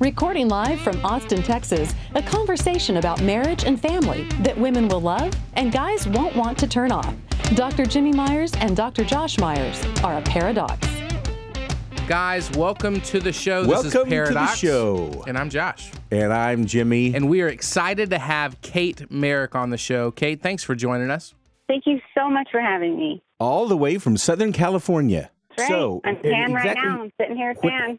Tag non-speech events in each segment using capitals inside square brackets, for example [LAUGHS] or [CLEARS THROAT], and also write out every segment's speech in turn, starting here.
Recording live from Austin, Texas, a conversation about marriage and family that women will love and guys won't want to turn off. Dr. Jimmy Myers and Dr. Josh Myers are a paradox. Guys, welcome to the show. Welcome this is Paradox. to the show. And I'm Josh. And I'm Jimmy. And we are excited to have Kate Merrick on the show. Kate, thanks for joining us. Thank you so much for having me. all the way from Southern California. Great. So, I'm tan right exactly- now. I'm sitting here tan.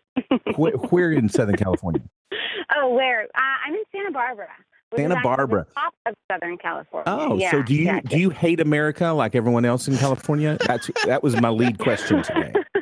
wh- where in Southern California? [LAUGHS] oh, where? Uh, I'm in Santa Barbara. Santa Barbara. top of Southern California. Oh, yeah, so do you exactly. do you hate America like everyone else in California? That's that was my lead question today. [LAUGHS]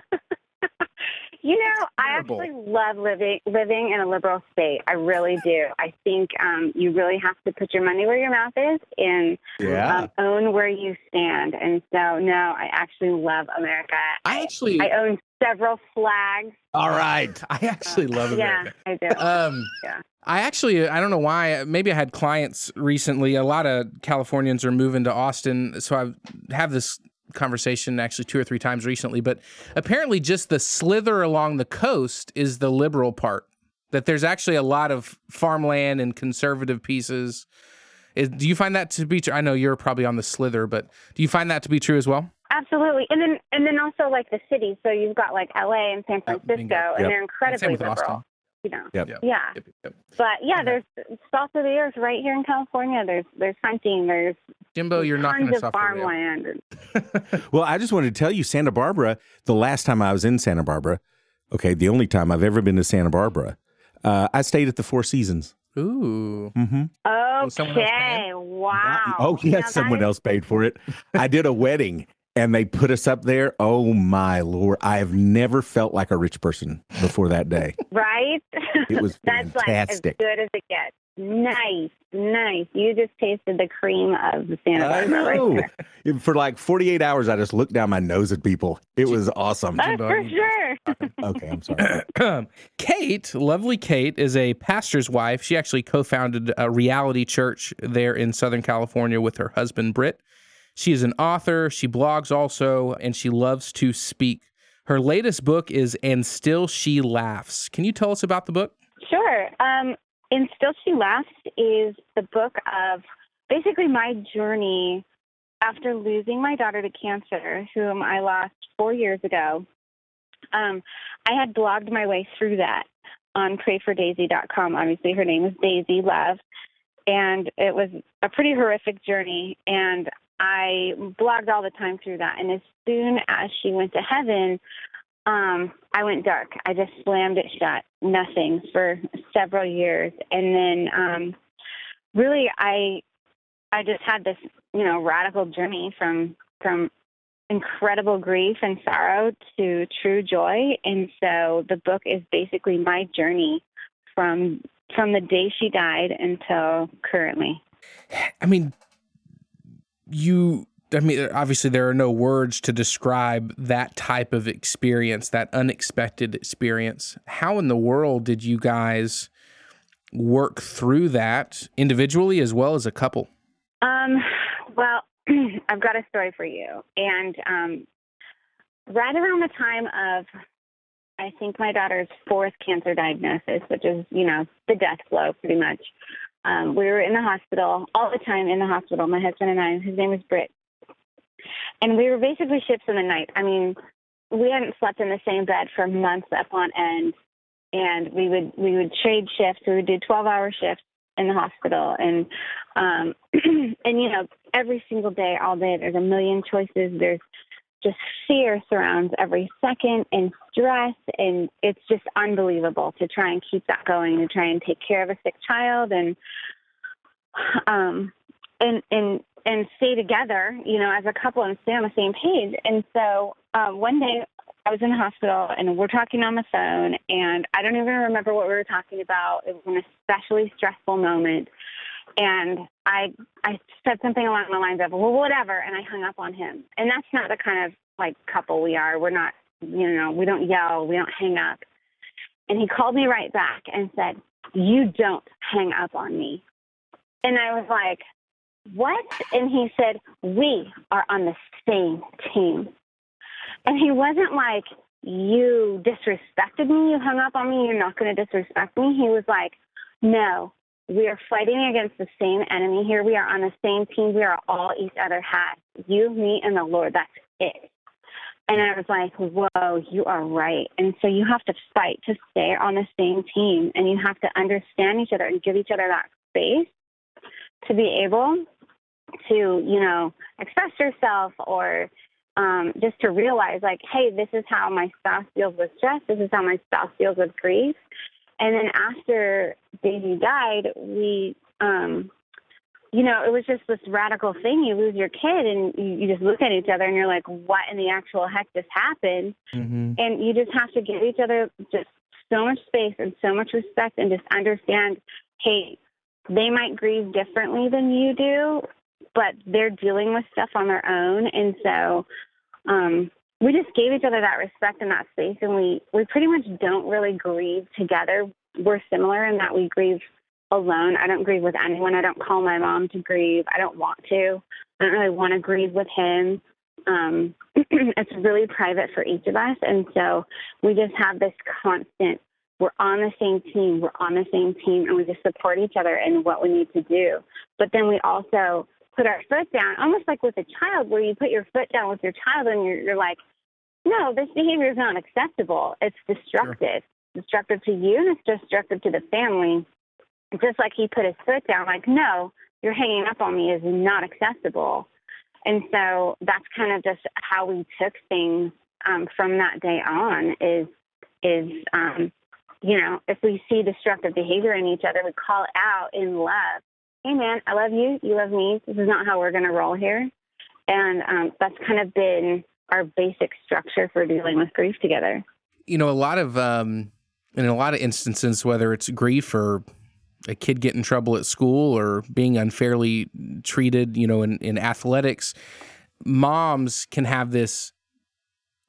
Know, I actually love living living in a liberal state. I really do. I think um, you really have to put your money where your mouth is and Yeah. um, own where you stand. And so, no, I actually love America. I actually, I own several flags. All right. [LAUGHS] I actually love America. Yeah, I do. Um, Yeah. I actually, I don't know why. Maybe I had clients recently. A lot of Californians are moving to Austin, so I have this conversation actually two or three times recently. But apparently, just the slither along the coast is the liberal part. That there's actually a lot of farmland and conservative pieces. Is, do you find that to be true? I know you're probably on the slither, but do you find that to be true as well? Absolutely, and then and then also like the cities. So you've got like L.A. and San Oh, Francisco, bingo. and they're incredibly liberal. Austin. You know, Yep. Yep. yeah. Yep, yep. But yeah, Yeah. there's salt of the earth right here in California. There's there's hunting. There's Jimbo, you're knocking tons us of off the farmland. [LAUGHS] Well, I just wanted to tell you, Santa Barbara. The last time I was in Santa Barbara, okay, the only time I've ever been to Santa Barbara, uh, I stayed at the Four Seasons. Ooh. Mm-hmm. Was someone else Okay, paying? wow. Oh, yes, that someone is- else paid for it. I did a wedding and they put us up there. Oh my lord, I have never felt like a rich person before that day. [LAUGHS] Right? It was [LAUGHS] That's like as fantastic. good as it gets. Nice, nice. You just tasted the cream of the Santa Barbara right know. there. For like 48 hours, I just looked down my nose at people. It was awesome. Jimbo, for sure. Okay, I'm sorry. [COUGHS] Kate, lovely Kate, is a pastor's wife. She actually co founded a reality church there in Southern California with her husband, Britt. She is an author, she blogs also, and she loves to speak. Her latest book is And Still She Laughs. Can you tell us about the book? Sure. Um, and Still She Laughs is the book of basically my journey after losing my daughter to cancer, whom I lost four years ago. Um, I had blogged my way through that on prayfordaisy.com. Obviously, her name is Daisy Love. And it was a pretty horrific journey. And I blogged all the time through that. And as soon as she went to heaven, um, I went dark. I just slammed it shut, nothing for several years, and then um, really, I I just had this you know radical journey from from incredible grief and sorrow to true joy, and so the book is basically my journey from from the day she died until currently. I mean, you. I mean, obviously, there are no words to describe that type of experience, that unexpected experience. How in the world did you guys work through that individually as well as a couple? Um, well, [CLEARS THROAT] I've got a story for you. And um, right around the time of, I think, my daughter's fourth cancer diagnosis, which is, you know, the death blow pretty much, um, we were in the hospital all the time in the hospital, my husband and I. His name was Britt. And we were basically ships in the night. I mean, we hadn't slept in the same bed for months upon end. And we would we would trade shifts. We would do twelve hour shifts in the hospital and um [CLEARS THROAT] and you know every single day all day there's a million choices there's just fear surrounds every second and stress and it's just unbelievable to try and keep that going to try and take care of a sick child and um and and and stay together you know as a couple and stay on the same page and so um one day I was in the hospital and we're talking on the phone, and I don't even remember what we were talking about. It was an especially stressful moment, and I I said something along the lines of well whatever, and I hung up on him. And that's not the kind of like couple we are. We're not you know we don't yell, we don't hang up. And he called me right back and said, "You don't hang up on me." And I was like, "What?" And he said, "We are on the same team." And he wasn't like, You disrespected me, you hung up on me, you're not going to disrespect me. He was like, No, we are fighting against the same enemy here. We are on the same team. We are all each other hat. You, me, and the Lord. That's it. And I was like, whoa, you are right. And so you have to fight to stay on the same team and you have to understand each other and give each other that space to be able to, you know, express yourself or um, just to realize, like, hey, this is how my spouse deals with stress. This is how my spouse deals with grief. And then after Daisy died, we, um, you know, it was just this radical thing. You lose your kid, and you, you just look at each other, and you're like, "What in the actual heck just happened?" Mm-hmm. And you just have to give each other just so much space and so much respect, and just understand, hey, they might grieve differently than you do, but they're dealing with stuff on their own, and so um, we just gave each other that respect and that space, and we we pretty much don't really grieve together. We're similar in that we grieve alone. I don't grieve with anyone. I don't call my mom to grieve. I don't want to. I don't really want to grieve with him. Um, [CLEARS THROAT] it's really private for each of us, and so we just have this constant. We're on the same team. We're on the same team, and we just support each other in what we need to do. But then we also put our foot down, almost like with a child, where you put your foot down with your child and you're, you're like, no, this behavior is not acceptable. It's destructive. Sure. Destructive to you and it's destructive to the family. Just like he put his foot down, like, no, you're hanging up on me is not acceptable. And so that's kind of just how we took things um, from that day on is is um, you know if we see destructive behavior in each other, we call it out in love hey man, I love you, you love me. This is not how we're going to roll here. And um, that's kind of been our basic structure for dealing with grief together. You know, a lot of, um, in a lot of instances, whether it's grief or a kid getting trouble at school or being unfairly treated, you know, in, in athletics, moms can have this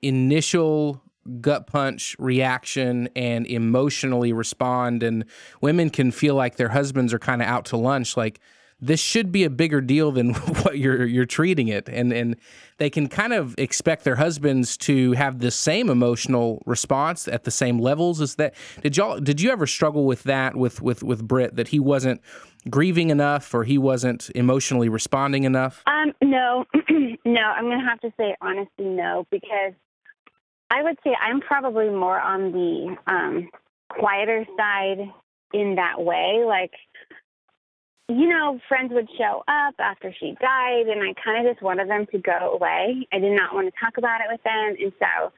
initial gut punch reaction and emotionally respond and women can feel like their husbands are kind of out to lunch like this should be a bigger deal than [LAUGHS] what you're you're treating it. And and they can kind of expect their husbands to have the same emotional response at the same levels as that. Did y'all did you ever struggle with that with with with Britt that he wasn't grieving enough or he wasn't emotionally responding enough? Um no [CLEARS THROAT] no i'm going to have to say honestly no because I would say I'm probably more on the um, quieter side in that way. Like, you know, friends would show up after she died, and I kind of just wanted them to go away. I did not want to talk about it with them. And so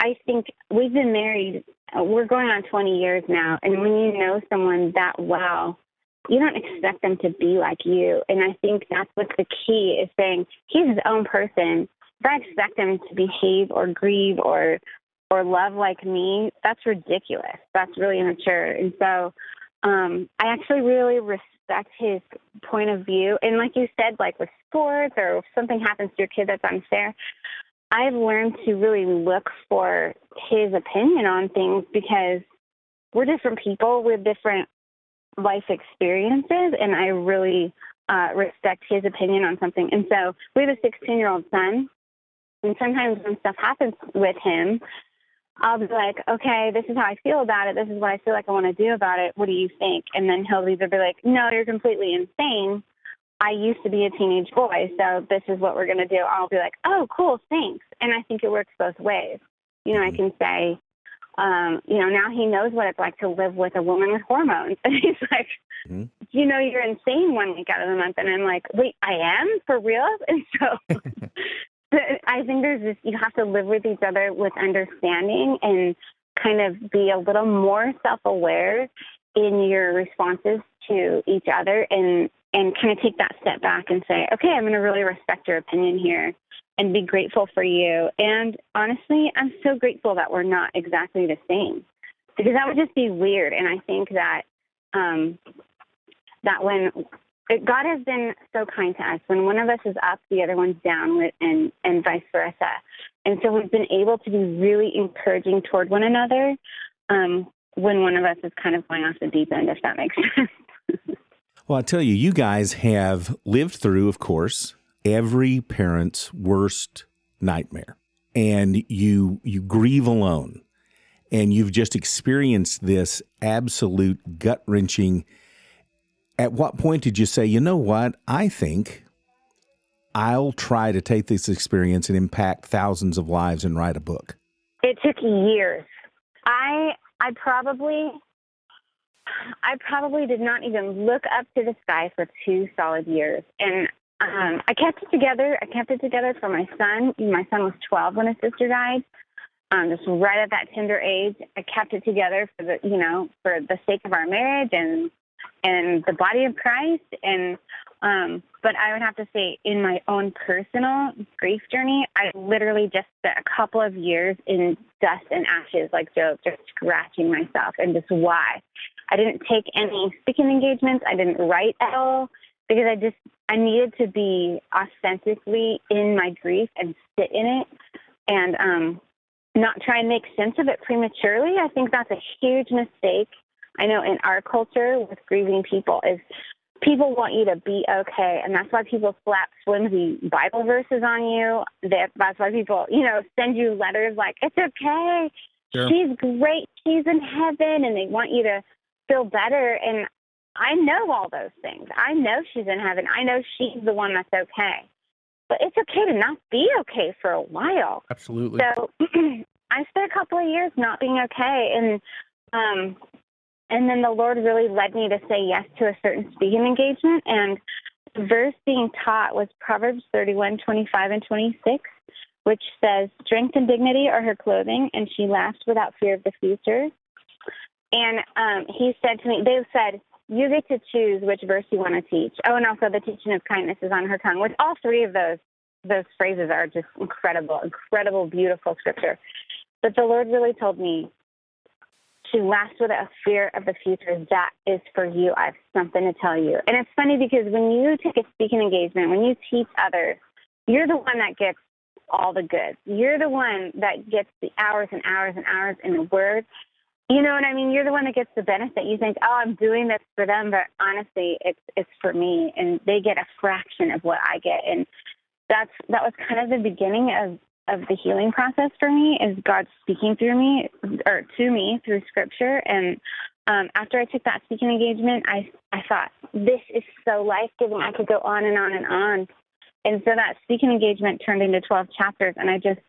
I think we've been married, uh, we're going on 20 years now. And when you know someone that well, you don't expect them to be like you. And I think that's what the key is saying he's his own person if I expect him to behave or grieve or or love like me, that's ridiculous. That's really immature. And so um, I actually really respect his point of view. And like you said, like with sports or if something happens to your kid that's unfair, I've learned to really look for his opinion on things because we're different people with different life experiences. And I really uh, respect his opinion on something. And so we have a 16 year old son and sometimes when stuff happens with him, I'll be like, okay, this is how I feel about it. This is what I feel like I want to do about it. What do you think? And then he'll either be like, no, you're completely insane. I used to be a teenage boy, so this is what we're going to do. I'll be like, oh, cool, thanks. And I think it works both ways. You know, I can say, um, you know, now he knows what it's like to live with a woman with hormones. And [LAUGHS] he's like, mm-hmm. you know, you're insane one week out of the month. And I'm like, wait, I am for real? [LAUGHS] And so [LAUGHS] I think there's this, you have to live with each other with understanding and kind of be a little more self aware in your responses to each other and and kind of take that step back and say, okay, I'm going to really respect your opinion here and be grateful for you. And honestly, I'm so grateful that we're not exactly the same because that would just be weird. And I think that um, that when God has been so kind to us, when one of us is up, the other one's down, and and vice versa. And so we've been able to be really encouraging toward one another um, when one of us is kind of going off the deep end, if that makes [LAUGHS] sense. well, I tell you, you guys have lived through, of course, every parent's worst nightmare, and you you grieve alone, and you've just experienced this absolute gut wrenching. At what point did you say, you know what? I think I'll try to take this experience and impact thousands of lives and write a book? It took years. I I probably I probably did not even look up to the sky for two solid years. And um, I kept it together. I kept it together for my son. My son was 12 when his sister died. Um, just right at that tender age, I kept it together for the, you know, for the sake of our marriage and and the body of Christ. And um, but I would have to say, in my own personal grief journey, I literally just spent a couple of years in dust and ashes, like Job, just scratching myself and just why. I didn't take any speaking engagements. I didn't write at all because I just I needed to be authentically in my grief and sit in it and um, not try and make sense of it prematurely. I think that's a huge mistake. I know in our culture with grieving people is people want you to be okay, and that's why people slap flimsy Bible verses on you. That's why people, you know, send you letters like, "It's okay, sure. she's great, she's in heaven," and they want you to feel better. And I know all those things. I know she's in heaven. I know she's the one that's okay. But it's okay to not be okay for a while. Absolutely. So [CLEARS THROAT] I spent a couple of years not being okay, and um, and then the Lord really led me to say yes to a certain speaking engagement. And the verse being taught was Proverbs 31, 25, and 26, which says, Strength and dignity are her clothing, and she laughs without fear of the future. And um, he said to me, they said, you get to choose which verse you want to teach. Oh, and also the teaching of kindness is on her tongue, which all three of those those phrases are just incredible, incredible, beautiful scripture. But the Lord really told me to last with a fear of the future. That is for you. I have something to tell you. And it's funny because when you take a speaking engagement, when you teach others, you're the one that gets all the goods. You're the one that gets the hours and hours and hours in the Word. You know what I mean? You're the one that gets the benefit. You think, "Oh, I'm doing this for them," but honestly, it's it's for me, and they get a fraction of what I get. And that's that was kind of the beginning of of the healing process for me is God speaking through me or to me through scripture. And um, after I took that speaking engagement, I, I thought, this is so life giving. I could go on and on and on. And so that speaking engagement turned into 12 chapters, and I just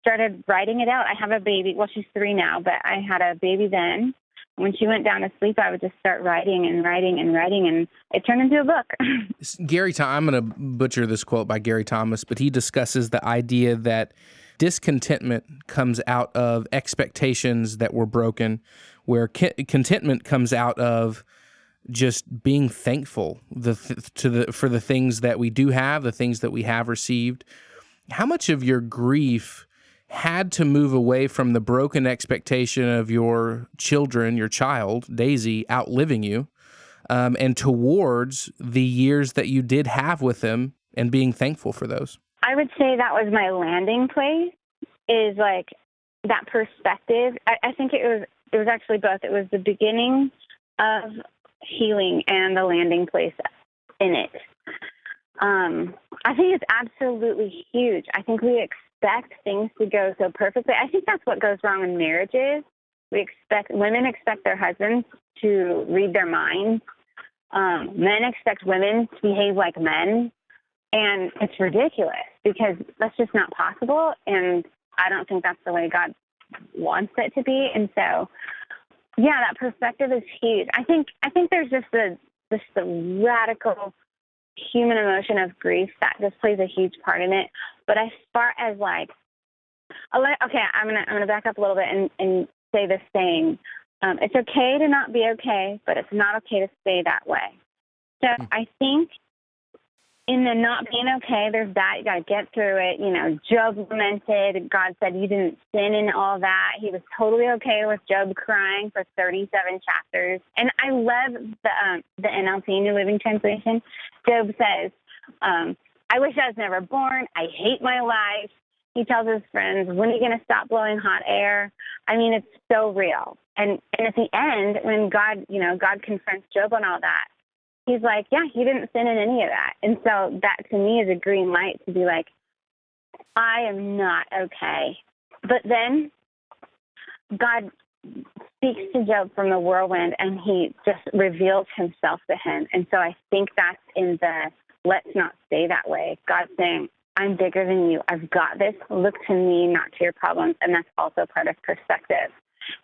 started writing it out. I have a baby. Well, she's three now, but I had a baby then when she went down to sleep, I would just start writing and writing and writing, and it turned into a book. [LAUGHS] Gary, I'm going to butcher this quote by Gary Thomas, but he discusses the idea that discontentment comes out of expectations that were broken, where contentment comes out of just being thankful the, to the for the things that we do have, the things that we have received. How much of your grief? Had to move away from the broken expectation of your children, your child, Daisy, outliving you, um, and towards the years that you did have with them and being thankful for those? I would say that was my landing place, is like that perspective. I, I think it was it was actually both. It was the beginning of healing and the landing place in it. Um, I think it's absolutely huge. I think we expect things to go so perfectly. I think that's what goes wrong in marriages. We expect women expect their husbands to read their minds. Um, men expect women to behave like men, and it's ridiculous because that's just not possible. And I don't think that's the way God wants it to be. And so, yeah, that perspective is huge. I think I think there's just the just the radical human emotion of grief that just plays a huge part in it. But as far as like, okay, I'm gonna I'm gonna back up a little bit and, and say this thing. Um, it's okay to not be okay, but it's not okay to stay that way. So I think in the not being okay, there's that. You got to get through it. You know, Job lamented. God said you didn't sin and all that. He was totally okay with Job crying for 37 chapters. And I love the um, the NLT New Living Translation. Job says, um, "I wish I was never born. I hate my life." He tells his friends, "When are you going to stop blowing hot air?" I mean, it's so real. And and at the end, when God, you know, God confronts Job on all that, he's like, yeah, he didn't sin in any of that. And so that to me is a green light to be like, I am not okay. But then God speaks to Job from the whirlwind and he just reveals himself to him. And so I think that's in the let's not stay that way. God saying, I'm bigger than you. I've got this. Look to me, not to your problems. And that's also part of perspective.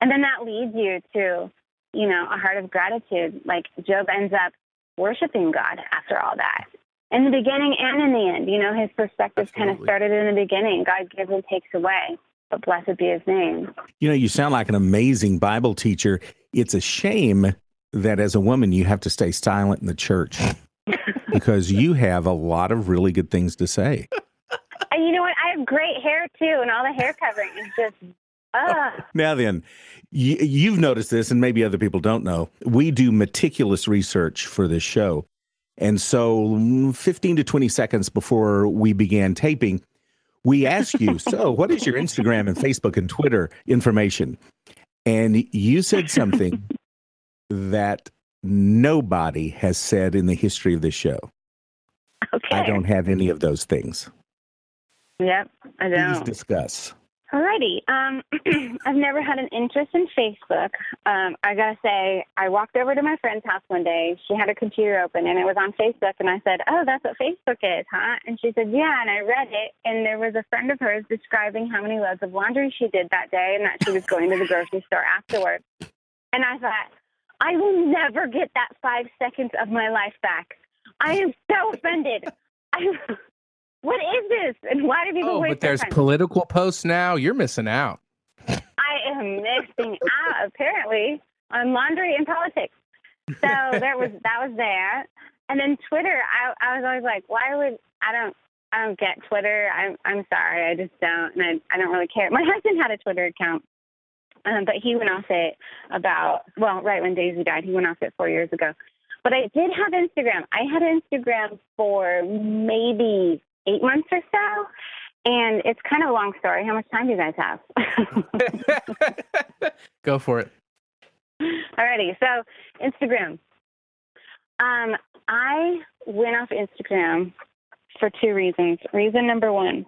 And then that leads you to, you know, a heart of gratitude. Like Job ends up worshiping God after all that. In the beginning and in the end, you know, his perspective kind of started in the beginning. God gives and takes away, but blessed be his name. You know, you sound like an amazing Bible teacher. It's a shame that as a woman, you have to stay silent in the church [LAUGHS] because you have a lot of really good things to say. And you know what? I have great hair too, and all the hair covering is just uh. Now then, you, you've noticed this, and maybe other people don't know. We do meticulous research for this show. And so, 15 to 20 seconds before we began taping, we asked you, [LAUGHS] So, what is your Instagram and Facebook and Twitter information? And you said something that nobody has said in the history of this show. Okay. I don't have any of those things. Yep, I don't. Please discuss. Alrighty. Um, [CLEARS THROAT] I've never had an interest in Facebook. Um, I gotta say, I walked over to my friend's house one day. She had her computer open and it was on Facebook, and I said, "Oh, that's what Facebook is, huh?" And she said, "Yeah." And I read it, and there was a friend of hers describing how many loads of laundry she did that day, and that she was going to the grocery store afterwards. And I thought, I will never get that five seconds of my life back. I am so offended. I what is this? [LAUGHS] And why do people Oh, waste but there's time? political posts now. You're missing out. I am missing out apparently on laundry and politics. So there was that was there, and then Twitter. I I was always like, why would I don't I don't get Twitter. I'm I'm sorry, I just don't, and I I don't really care. My husband had a Twitter account, um, but he went off it about well, right when Daisy died, he went off it four years ago. But I did have Instagram. I had Instagram for maybe eight months or so. And it's kind of a long story. How much time do you guys have? [LAUGHS] [LAUGHS] Go for it. Alrighty, so Instagram. Um, I went off Instagram for two reasons. Reason number one,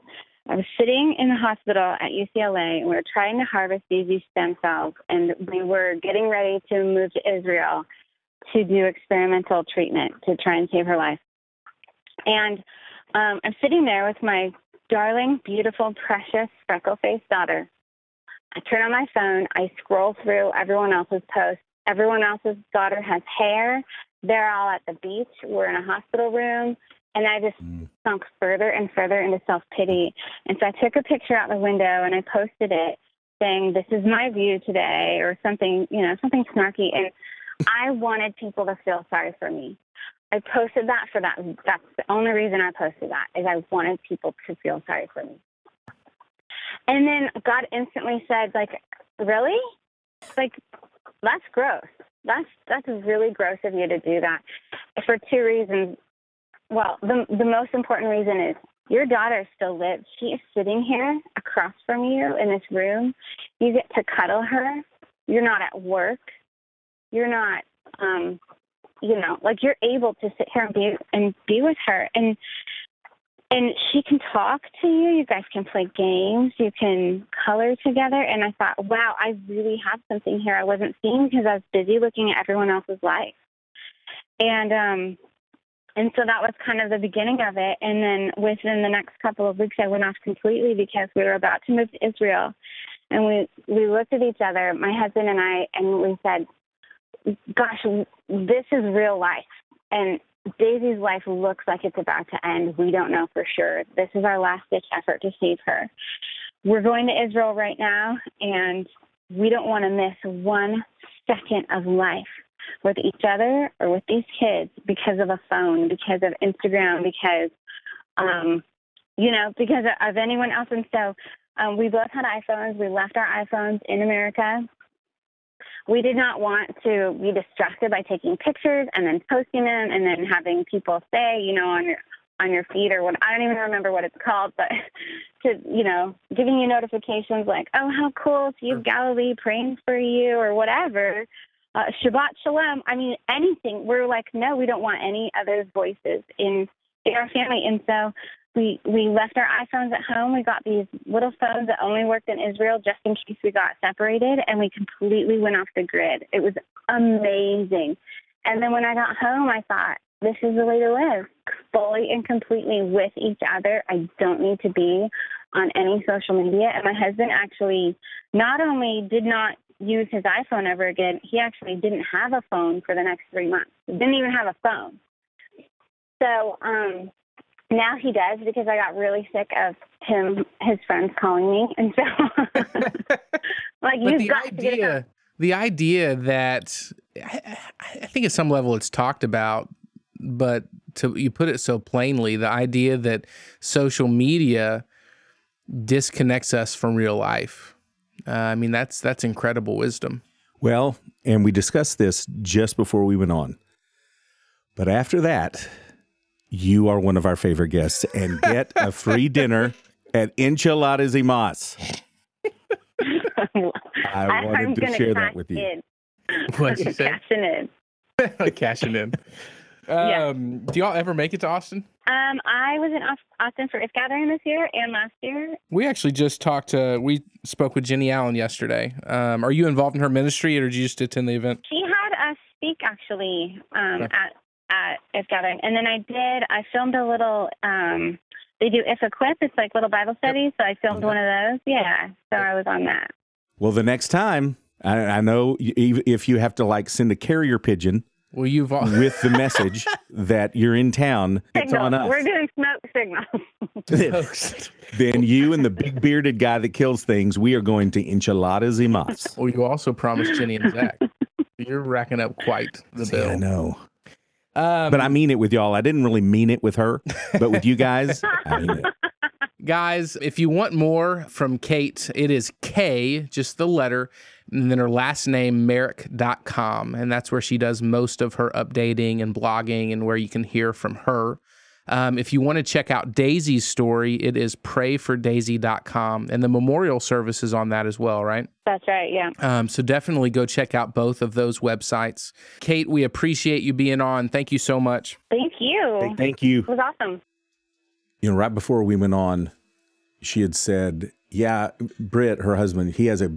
I was sitting in the hospital at UCLA and we were trying to harvest these stem cells, and we were getting ready to move to Israel to do experimental treatment to try and save her life. And um, I'm sitting there with my darling, beautiful, precious, freckle faced daughter. I turn on my phone, I scroll through everyone else's posts. Everyone else's daughter has hair. They're all at the beach. We're in a hospital room. And I just Mm. sunk further and further into self pity. And so I took a picture out the window and I posted it saying, This is my view today, or something, you know, something snarky. And I wanted people to feel sorry for me. I posted that for that. That's the only reason I posted that is I wanted people to feel sorry for me. And then God instantly said, like, really? Like, that's gross. That's that's really gross of you to do that for two reasons. Well, the the most important reason is your daughter still lives. She is sitting here across from you in this room. You get to cuddle her. You're not at work. You're not um you know, like you're able to sit here and be and be with her and and she can talk to you. You guys can play games. You can color together. And I thought, wow, I really have something here I wasn't seeing because I was busy looking at everyone else's life. And um, and so that was kind of the beginning of it. And then within the next couple of weeks, I went off completely because we were about to move to Israel. And we we looked at each other, my husband and I, and we said, "Gosh, this is real life." And Daisy's life looks like it's about to end. We don't know for sure. This is our last ditch effort to save her. We're going to Israel right now, and we don't want to miss one second of life with each other or with these kids because of a phone, because of Instagram, because, um, you know, because of anyone else. And so um, we both had iPhones. We left our iPhones in America. We did not want to be distracted by taking pictures and then posting them and then having people say, you know, on your on your feed or what I don't even remember what it's called, but [LAUGHS] to you know, giving you notifications like, oh, how cool, Steve Galilee praying for you or whatever. Uh, Shabbat Shalom. I mean, anything. We're like, no, we don't want any other voices in in our family, and so we we left our iPhones at home. We got these little phones that only worked in Israel just in case we got separated, and we completely went off the grid. It was amazing. And then when I got home, I thought, this is the way to live fully and completely with each other. I don't need to be on any social media. And my husband actually not only did not use his iPhone ever again, he actually didn't have a phone for the next three months. He didn't even have a phone. So um, now he does because I got really sick of him, his friends calling me, and so [LAUGHS] like But you've the got to get a phone. idea, the idea that I, I think at some level it's talked about, but to you put it so plainly, the idea that social media disconnects us from real life. Uh, I mean, that's that's incredible wisdom. Well, and we discussed this just before we went on. But after that, you are one of our favorite guests and get a free dinner at Enchiladas y Mas. [LAUGHS] I I'm wanted to gonna share cash that with you. in. [LAUGHS] What'd you say? Cashing in. [LAUGHS] Cashing in. Yeah. Um, Do y'all ever make it to Austin? Um, I was in Austin for If Gathering this year and last year. We actually just talked to. We spoke with Jennie Allen yesterday. Um, are you involved in her ministry, or did you just attend the event? She had us speak actually um, Okay. at at If Gathering, and then I did. I filmed a little. Um, they do If Equip. It's like little Bible studies. So I filmed one of those. Yeah. So I was on that. Well, the next time, I, I know if you have to like send a carrier pigeon Well, you've all. [LAUGHS] with the message that you're in town, it's on us. We're doing smoke signals. [LAUGHS] then you and the big bearded guy that kills things, we are going to Enchiladas y Mas. well, you also promised Jennie and Zach. [LAUGHS] You're racking up quite the See, I know. Um, But I mean it with y'all. I didn't really mean it with her, but with you guys, I mean it. [LAUGHS] guys, if you want more from Kate, it is K, just the letter, and then her last name, Merrick.com. And that's where she does most of her updating and blogging and where you can hear from her. Um, if you want to check out Daisy's story, it is prayfordaisy.com. And the memorial service is on that as well, right? That's right. Yeah. Um, so definitely go check out both of those websites. Kate, we appreciate you being on. Thank you so much. Thank you. Hey, thank you. It was awesome. You know, right before we went on, she had said, Yeah, Britt, her husband, he has a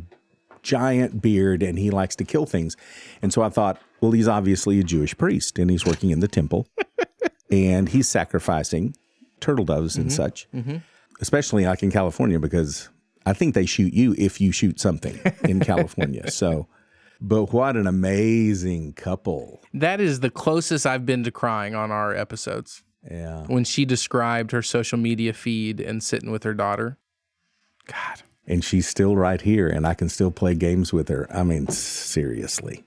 giant beard and he likes to kill things. And so I thought, well, he's obviously a Jewish priest and he's working in the temple [LAUGHS] and he's sacrificing turtle doves and mm-hmm. such, mm-hmm. especially like in California, because I think they shoot you if you shoot something in California. [LAUGHS] So, but what an amazing couple. That is the closest I've been to crying on our episodes. Yeah. when she described her social media feed and sitting with her daughter. God, and she's still right here and I can still play games with her. I mean, seriously.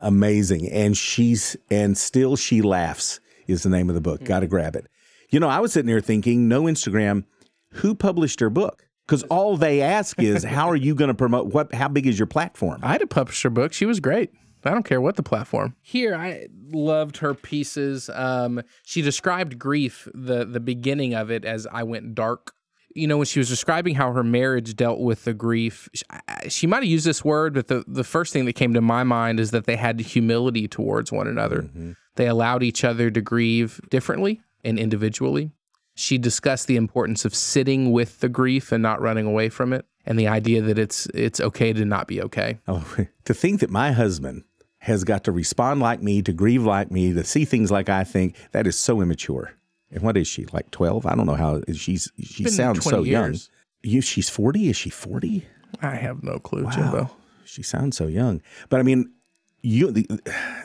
Amazing. And she's and still she laughs is the name of the book. Got to grab it. You know, I was sitting there thinking, no Instagram, who published her book? Cuz all they ask is [LAUGHS] how are you going to promote what how big is your platform? I had to publish her book. She was great. I don't care what the platform. Here, I loved her pieces. Um, she described grief, the the beginning of it, as I went dark. You know, when she was describing how her marriage dealt with the grief, she, she might have used this word, but the, the first thing that came to my mind is that they had humility towards one another. They allowed each other to grieve differently and individually. She discussed the importance of sitting with the grief and not running away from it, and the idea that it's it's okay to not be okay. Oh, [LAUGHS] to think that my husband has got to respond like me, to grieve like me, to see things like I think, that is so immature. And what is she? Like 12? I don't know how she's she sounds 20 so young. You she's 40? Is she 40? I have no clue, Jimbo. She sounds so young. But I mean, you the,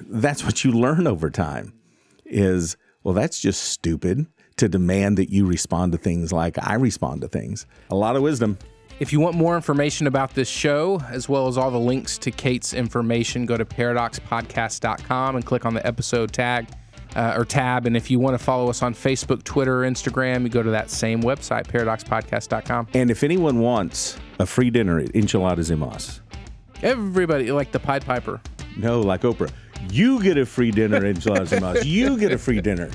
that's what you learn over time is well that's just stupid to demand that you respond to things like I respond to things. A lot of wisdom If you want more information about this show, as well as all the links to Kate's information, go to paradoxpodcast.com and click on the episode tag uh, or tab. And if you want to follow us on Facebook, Twitter, or Instagram, you go to that same website, paradoxpodcast.com. And if anyone wants a free dinner at Enchiladas y Mas, Everybody, like the Pied Piper. No, like Oprah, you get a free dinner at Enchiladas y Mas. You get a free dinner.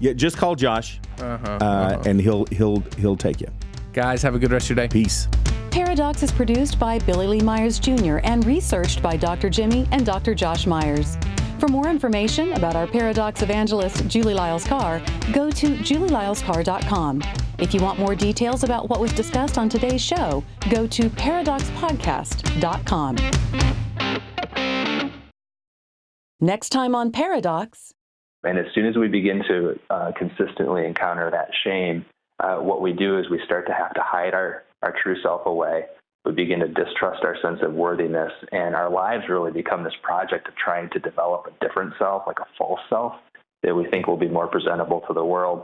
Yeah, just call Josh, Uh-huh, uh, and he'll he'll he'll take you. Guys, have a good rest of your day. Peace. Paradox is produced by Billy Lee Myers Jr. and researched by Dr. Jimmy and Dr. Josh Myers. For more information about our Paradox evangelist, Julie Lyles Carr, go to julielylescarr.com. If you want more details about what was discussed on today's show, go to paradoxpodcast.com. Next time on Paradox. And as soon as we begin to uh, consistently encounter that shame, uh, what we do is we start to have to hide our, our true self away. We begin to distrust our sense of worthiness, and our lives really become this project of trying to develop a different self, like a false self, that we think will be more presentable to the world.